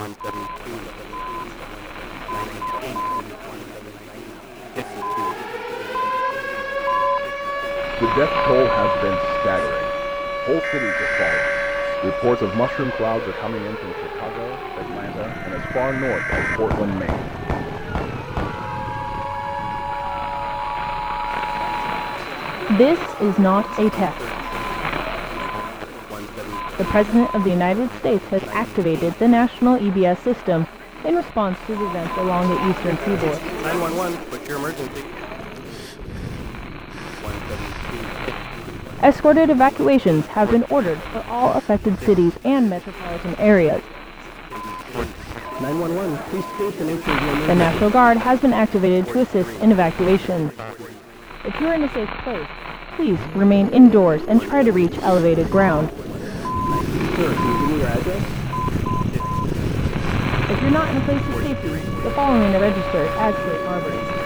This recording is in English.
The death toll has been staggering. Whole cities are falling. Reports of mushroom clouds are coming in from Chicago, Atlanta, and as far north as Portland, Maine. This is not a test. The President of the United States has activated the national EBS system in response to the events along the eastern seaboard. 911, what's your emergency? Escorted evacuations have been ordered for all affected cities and metropolitan areas. 911, please state the nature of your The. National Guard has been activated to assist in evacuations. If you're in a safe place, please remain indoors and try to reach elevated ground. Sir, can you give me your address? If you're not in a place of safety, the following are registered as safe harbors.